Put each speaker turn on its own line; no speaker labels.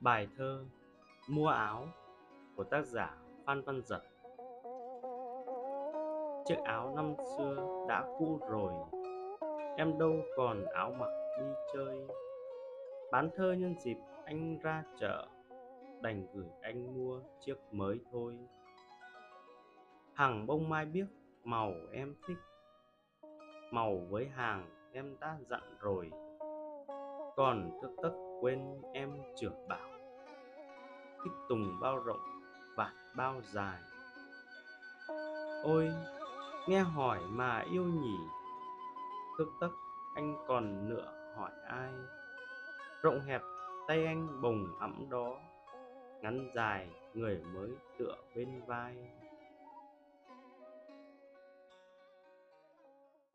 Bài thơ Mua áo của tác giả Phan Văn Dật Chiếc áo năm xưa đã cũ rồi, Em đâu còn áo mặc đi chơi. Bán thơ nhân dịp anh ra chợ, Đành gửi anh mua chiếc mới thôi. Hàng bông mai biếc màu em thích, Màu với hàng em đã dặn rồi. Còn thức tất quên em trưởng bảo thích tùng bao rộng và bao dài. Ôi, nghe hỏi mà yêu nhỉ? Thức tấc anh còn nữa hỏi ai? Rộng hẹp, tay anh bồng ẵm đó, ngắn dài, người mới tựa bên vai.